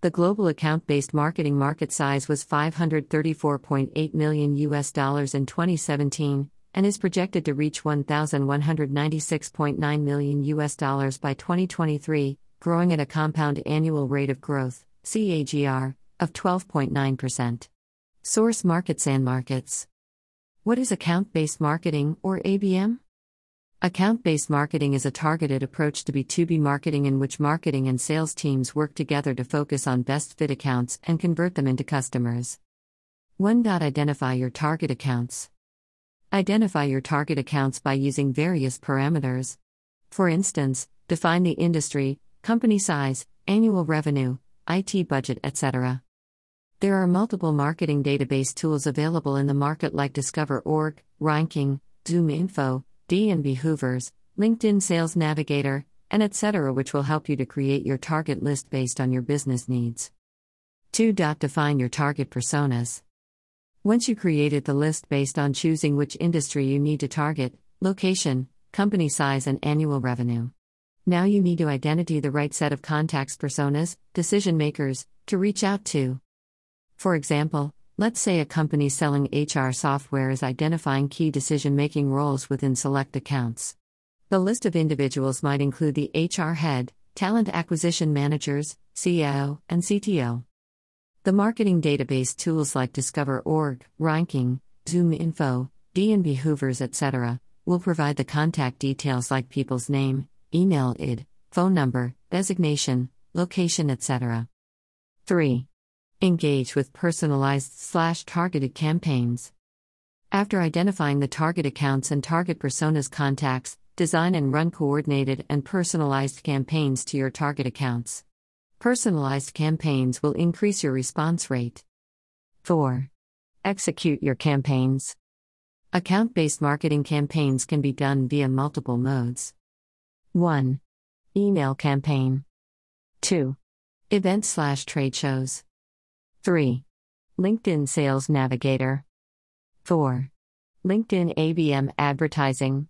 the global account-based marketing market size was 534.8 million US dollars in 2017 and is projected to reach 1196.9 million US dollars by 2023, growing at a compound annual rate of growth CAGR of 12.9%. Source Markets and Markets. What is account-based marketing or ABM? Account based marketing is a targeted approach to B2B marketing in which marketing and sales teams work together to focus on best fit accounts and convert them into customers. 1. Identify your target accounts. Identify your target accounts by using various parameters. For instance, define the industry, company size, annual revenue, IT budget, etc. There are multiple marketing database tools available in the market like Discover.org, RainKing, ZoomInfo, D&B Hoovers, LinkedIn Sales Navigator, and etc., which will help you to create your target list based on your business needs. 2. Define your target personas. Once you created the list based on choosing which industry you need to target, location, company size, and annual revenue. Now you need to identify the right set of contacts personas, decision makers, to reach out to. For example, Let's say a company selling HR software is identifying key decision making roles within select accounts. The list of individuals might include the HR head, talent acquisition managers, CEO, and CTO. The marketing database tools like Discover.org, RainKing, ZoomInfo, D&B Hoovers, etc., will provide the contact details like people's name, email ID, phone number, designation, location, etc. 3. Engage with personalized slash targeted campaigns. After identifying the target accounts and target personas contacts, design and run coordinated and personalized campaigns to your target accounts. Personalized campaigns will increase your response rate. 4. Execute your campaigns. Account based marketing campaigns can be done via multiple modes. 1. Email campaign. 2. Event slash trade shows. 3. LinkedIn Sales Navigator. 4. LinkedIn ABM Advertising.